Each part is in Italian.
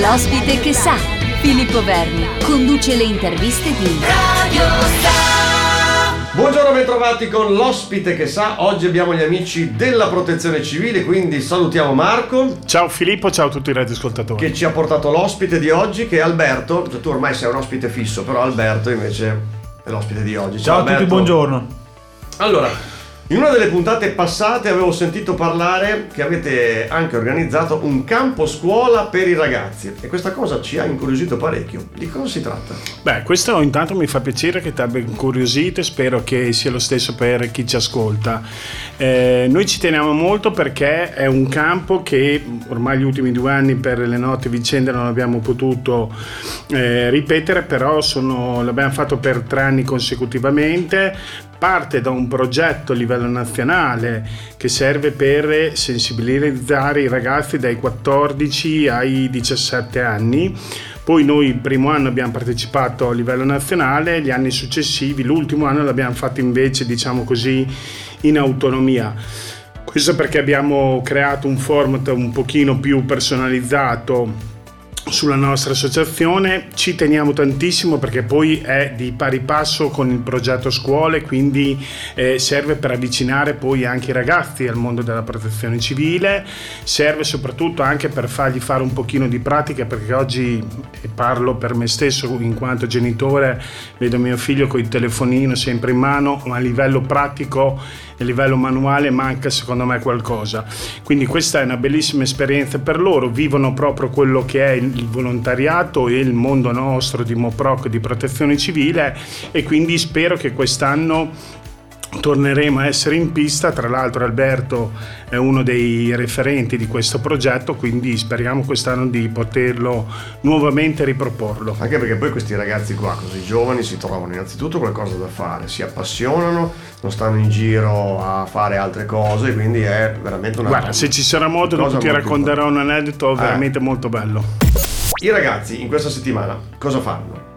L'ospite che sa, Filippo Verni, conduce le interviste di Radio Star. Buongiorno, bentrovati con l'ospite che sa. Oggi abbiamo gli amici della protezione civile, quindi salutiamo Marco. Ciao Filippo, ciao a tutti i radioascoltatori. Che ci ha portato l'ospite di oggi, che è Alberto. Tu ormai sei un ospite fisso, però Alberto invece è l'ospite di oggi. Ciao, ciao a tutti, buongiorno. Allora, in una delle puntate passate avevo sentito parlare che avete anche organizzato un campo scuola per i ragazzi e questa cosa ci ha incuriosito parecchio. Di cosa si tratta? Beh, questo intanto mi fa piacere che ti abbia incuriosito e spero che sia lo stesso per chi ci ascolta. Eh, noi ci teniamo molto perché è un campo che ormai gli ultimi due anni per le note vicende non abbiamo potuto eh, ripetere, però sono, l'abbiamo fatto per tre anni consecutivamente parte da un progetto a livello nazionale che serve per sensibilizzare i ragazzi dai 14 ai 17 anni. Poi noi il primo anno abbiamo partecipato a livello nazionale, gli anni successivi, l'ultimo anno l'abbiamo fatto invece, diciamo così, in autonomia. Questo perché abbiamo creato un format un pochino più personalizzato sulla nostra associazione. Ci teniamo tantissimo perché poi è di pari passo con il progetto scuole quindi eh, serve per avvicinare poi anche i ragazzi al mondo della protezione civile. Serve soprattutto anche per fargli fare un pochino di pratica perché oggi parlo per me stesso in quanto genitore vedo mio figlio con il telefonino sempre in mano ma a livello pratico a livello manuale manca secondo me qualcosa. Quindi questa è una bellissima esperienza per loro, vivono proprio quello che è il volontariato e il mondo nostro di Moproc di protezione civile e quindi spero che quest'anno torneremo a essere in pista, tra l'altro Alberto è uno dei referenti di questo progetto, quindi speriamo quest'anno di poterlo nuovamente riproporlo. Anche perché poi questi ragazzi qua, così giovani, si trovano innanzitutto qualcosa da fare, si appassionano, non stanno in giro a fare altre cose, quindi è veramente una Guarda, se ci sarà modo dopo ti racconterò un aneddoto eh. veramente molto bello. I ragazzi in questa settimana cosa fanno?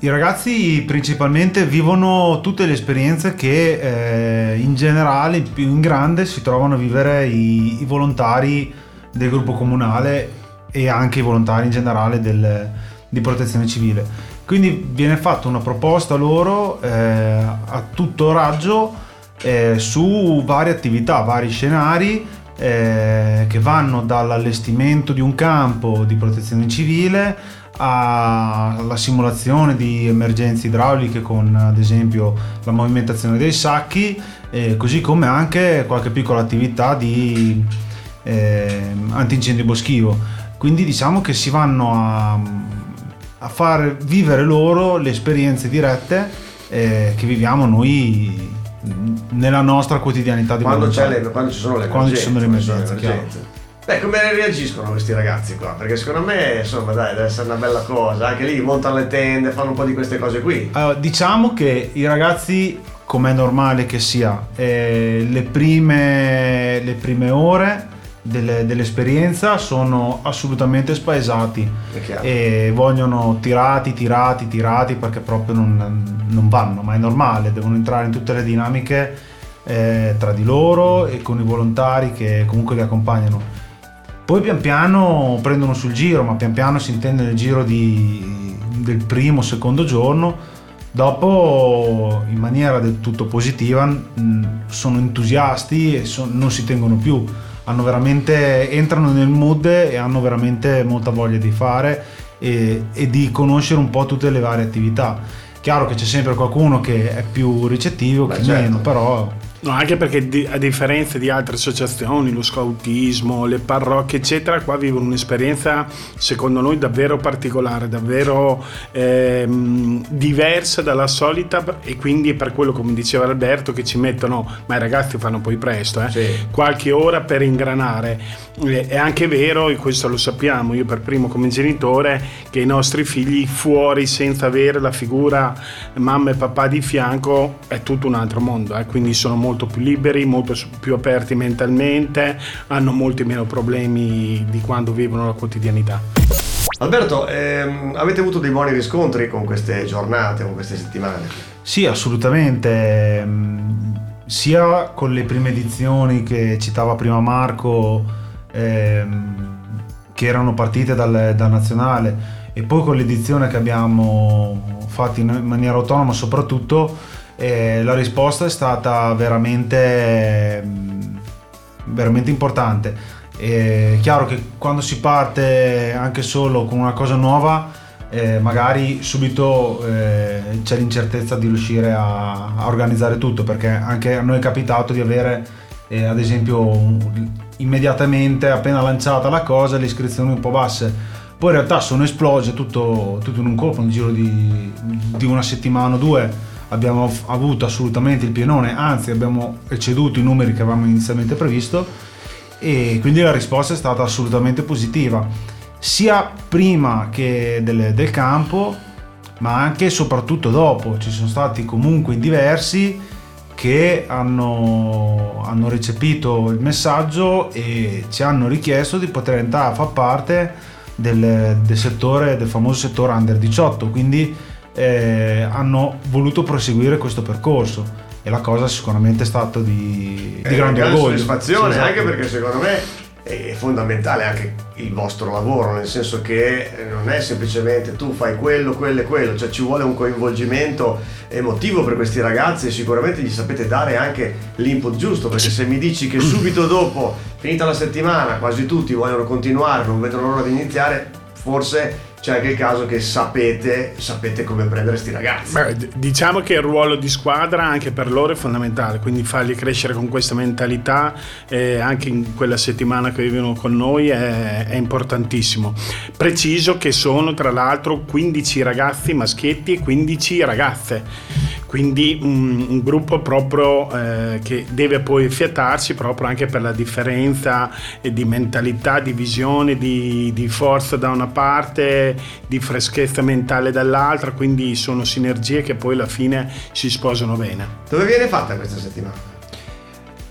I ragazzi principalmente vivono tutte le esperienze che eh, in generale, più in grande, si trovano a vivere i, i, volontari del gruppo comunale e anche i volontari in generale del, di protezione civile. Quindi viene fatta una proposta loro eh, a tutto raggio eh, su varie attività, vari scenari eh, che vanno dall'allestimento di un campo di protezione civile alla simulazione di emergenze idrauliche con ad esempio la movimentazione dei sacchi, eh, così come anche qualche piccola attività di eh, antincendio boschivo. Quindi diciamo che si vanno a, a far vivere loro le esperienze dirette eh, che viviamo noi nella nostra quotidianità di quando, le, quando ci sono le emergenze. Quando ci sono le emergenze, Beh, come reagiscono questi ragazzi qua? Perché secondo me, insomma, dai, deve essere una bella cosa. Anche lì montano le tende, fanno un po' di queste cose qui. Allora, diciamo che i ragazzi, come è normale che sia, eh, le, prime, le prime ore delle, dell'esperienza sono assolutamente spaesati e vogliono tirati, tirati, tirati perché proprio non, non, vanno, ma è normale, devono entrare in tutte le dinamiche eh, tra di loro e con i volontari che comunque li accompagnano. Poi pian piano prendono sul giro, ma pian piano si intende nel giro di, del primo, secondo giorno. Dopo, in maniera del tutto positiva, sono entusiasti e son, non si tengono più. Hanno veramente, entrano nel mood e hanno veramente molta voglia di fare e, e di conoscere un po' tutte le varie attività. Chiaro che c'è sempre qualcuno che è più ricettivo, Beh, che certo. meno, però No, anche perché di, a differenza di altre associazioni, lo scoutismo, le parrocchie, eccetera, qua vivono un'esperienza secondo noi davvero particolare, davvero ehm, diversa dalla solita e quindi per quello, come diceva Alberto, che ci mettono, ma i ragazzi fanno poi presto, eh, sì. qualche ora per ingranare. È anche vero, e questo lo sappiamo, io per primo come genitore, che i nostri figli fuori senza avere la figura mamma e papà di fianco è tutto un altro mondo, eh, quindi sono molto molto più liberi, molto più aperti mentalmente, hanno molti meno problemi di quando vivono la quotidianità. Alberto, ehm, avete avuto dei buoni riscontri con queste giornate, con queste settimane? Sì, assolutamente. Mm, sia con le prime edizioni che citava prima Marco, ehm, che erano partite dal, dal nazionale e poi con l'edizione che abbiamo fatto in maniera autonoma soprattutto eh, la risposta è stata veramente, veramente importante. È chiaro che quando si parte anche solo con una cosa nuova eh, magari subito eh, c'è l'incertezza di riuscire a, a, organizzare tutto perché anche a noi è capitato di avere eh, ad esempio un, immediatamente appena lanciata la cosa le iscrizioni un po' basse poi in realtà sono esplose tutto, tutto in un colpo, nel giro di, di una settimana o due abbiamo avuto assolutamente il pienone, anzi abbiamo ecceduto i numeri che avevamo inizialmente previsto e quindi la risposta è stata assolutamente positiva, sia prima che del, del campo, ma anche e soprattutto dopo. Ci sono stati comunque diversi che hanno, hanno recepito il messaggio e ci hanno richiesto di poter entrare a far parte del, del, settore, del famoso settore under 18, quindi eh, hanno voluto proseguire questo percorso e la cosa sicuramente è stata di, di grande orgoglio. soddisfazione, sì, esatto. anche perché secondo me è fondamentale anche il vostro lavoro, nel senso che non è semplicemente tu fai quello, quello e quello, cioè ci vuole un coinvolgimento emotivo per questi ragazzi e sicuramente gli sapete dare anche l'input giusto, perché se mi dici che subito dopo, finita la settimana, quasi tutti vogliono continuare, non vedono l'ora di iniziare, forse c'è anche il caso che sapete, sapete come prendere questi ragazzi. Beh, diciamo che il ruolo di squadra anche per loro è fondamentale, quindi farli crescere con questa mentalità eh, anche in quella settimana che vivono con noi è, è, importantissimo. Preciso che sono tra l'altro 15 ragazzi maschietti e 15 ragazze quindi un, un gruppo proprio eh, che deve poi fiatarsi proprio anche per la differenza di mentalità, di visione, di, di forza da una parte, di freschezza mentale dall'altra, quindi sono sinergie che poi alla fine si sposano bene. Dove viene fatta questa settimana?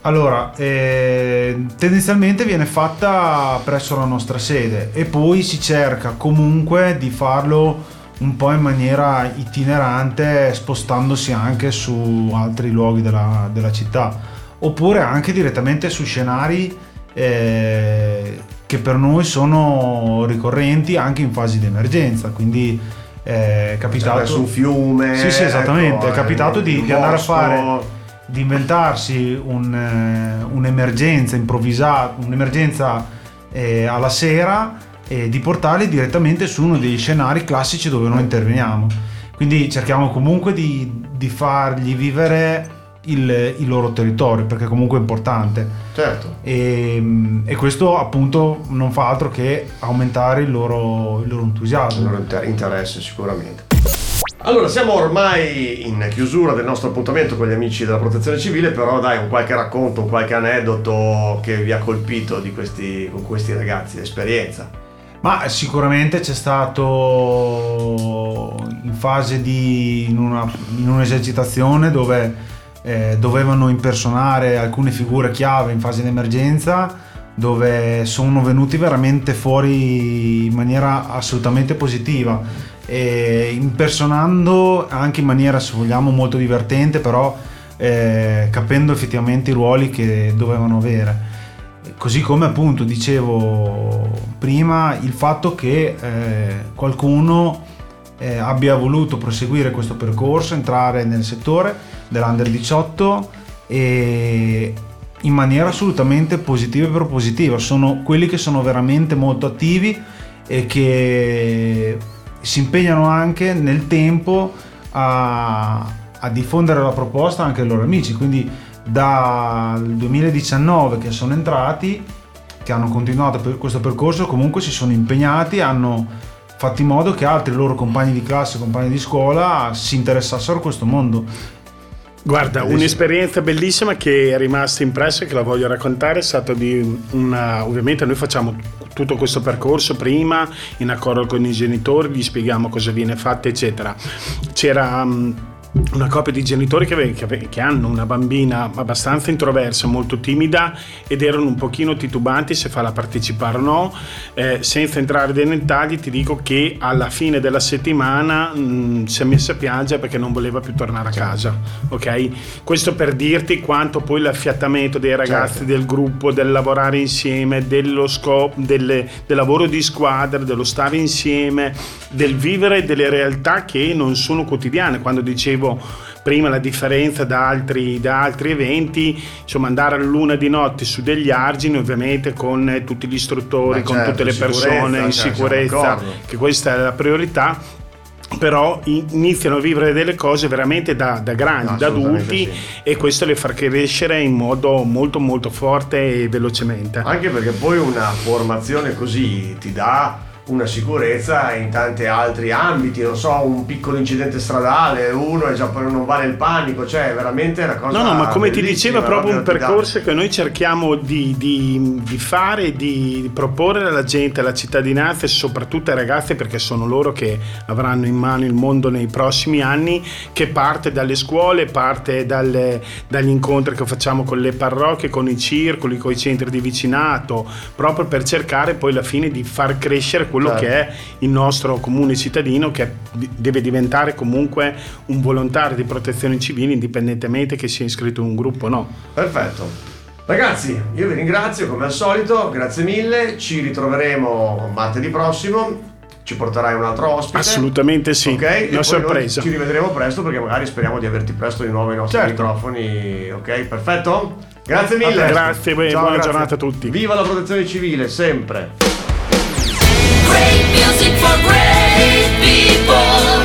Allora, eh, tendenzialmente viene fatta presso la nostra sede e poi si cerca comunque di farlo un po' in maniera itinerante spostandosi anche su altri luoghi della, della città. Oppure anche direttamente su scenari eh, che per noi sono ricorrenti anche in fasi di emergenza. Quindi eh, è capitato cioè, su un fiume sì sì esattamente. ecco, è capitato di, di, andare a fare di inventarsi un, eh, un'emergenza improvvisata un'emergenza eh, alla sera e di portarli direttamente su uno degli scenari classici dove noi interveniamo. Quindi cerchiamo comunque di, di fargli vivere il, il, loro territorio perché comunque è importante. Certo. E, e, questo appunto non fa altro che aumentare il loro, il loro entusiasmo. Il loro interesse sicuramente. Allora, siamo ormai in chiusura del nostro appuntamento con gli amici della protezione civile, però dai, un qualche racconto, un qualche aneddoto che vi ha colpito di questi, con questi ragazzi, l'esperienza. Ma sicuramente c'è stato in fase di in, una, in un'esercitazione dove eh, dovevano impersonare alcune figure chiave in fase di emergenza dove sono venuti veramente fuori in maniera assolutamente positiva. E impersonando anche in maniera se vogliamo molto divertente però eh, capendo effettivamente i ruoli che dovevano avere. Così come appunto dicevo prima il fatto che eh, qualcuno eh, abbia voluto proseguire questo percorso, entrare nel settore dell'Under 18 e in maniera assolutamente positiva e propositiva. Sono quelli che sono veramente molto attivi e che si impegnano anche nel tempo a, a diffondere la proposta anche ai loro amici. Quindi dal 2019 che sono entrati, che hanno continuato per questo percorso, comunque si sono impegnati, hanno fatto in modo che altri loro compagni di classe, compagni di scuola si interessassero a questo mondo. Guarda, un'esperienza bellissima che è rimasta impressa e che la voglio raccontare è stata di una... Ovviamente noi facciamo tutto questo percorso prima in accordo con i genitori, gli spieghiamo cosa viene fatto, eccetera. C'era una coppia di genitori che, che, che, hanno una bambina abbastanza introversa, molto timida ed erano un pochino titubanti se farla partecipare o no. Eh, senza entrare nei dettagli ti dico che alla fine della settimana mh, mm, si è messa a piangere perché non voleva più tornare a certo. casa. Ok? Questo per dirti quanto poi l'affiattamento dei ragazzi certo. del gruppo, del lavorare insieme, dello scopo, del, del lavoro di squadra, dello stare insieme, del vivere delle realtà che non sono quotidiane. Quando dicevo prima la differenza da altri, da altri eventi, insomma andare a luna di notte su degli argini ovviamente con tutti gli istruttori, Beh, con certo, tutte le persone in cioè, sicurezza, che questa è la priorità però iniziano a vivere delle cose veramente da, da grandi, da adulti sì. e questo le fa crescere in modo molto molto forte e velocemente. Anche perché poi una formazione così ti dà una sicurezza in tanti altri ambiti, non so, un piccolo incidente stradale, uno e già poi non vale il panico, cioè veramente è una cosa... No, no, ma come ti dicevo è proprio un percorso che noi cerchiamo di, di, di fare, di proporre alla gente, alla cittadinanza e soprattutto ai ragazzi perché sono loro che avranno in mano il mondo nei prossimi anni, che parte dalle scuole, parte dalle, dagli incontri che facciamo con le parrocchie, con i circoli, con i centri di vicinato, proprio per cercare poi alla fine di far crescere quello certo. che è il nostro comune cittadino che deve diventare comunque un volontario di protezione civile indipendentemente che sia iscritto in un gruppo o no. Perfetto. Ragazzi, io vi ringrazio come al solito, grazie mille, ci ritroveremo martedì prossimo ci porterai un altro ospite. Assolutamente sì, ok? Una sorpresa. Ci rivedremo presto perché magari speriamo di averti presto di nuovo i nostri certo. microfoni, ok? Perfetto? Grazie mille. Grazie, Ciao, buona grazie. giornata a tutti. Viva la protezione civile, sempre. for brave people.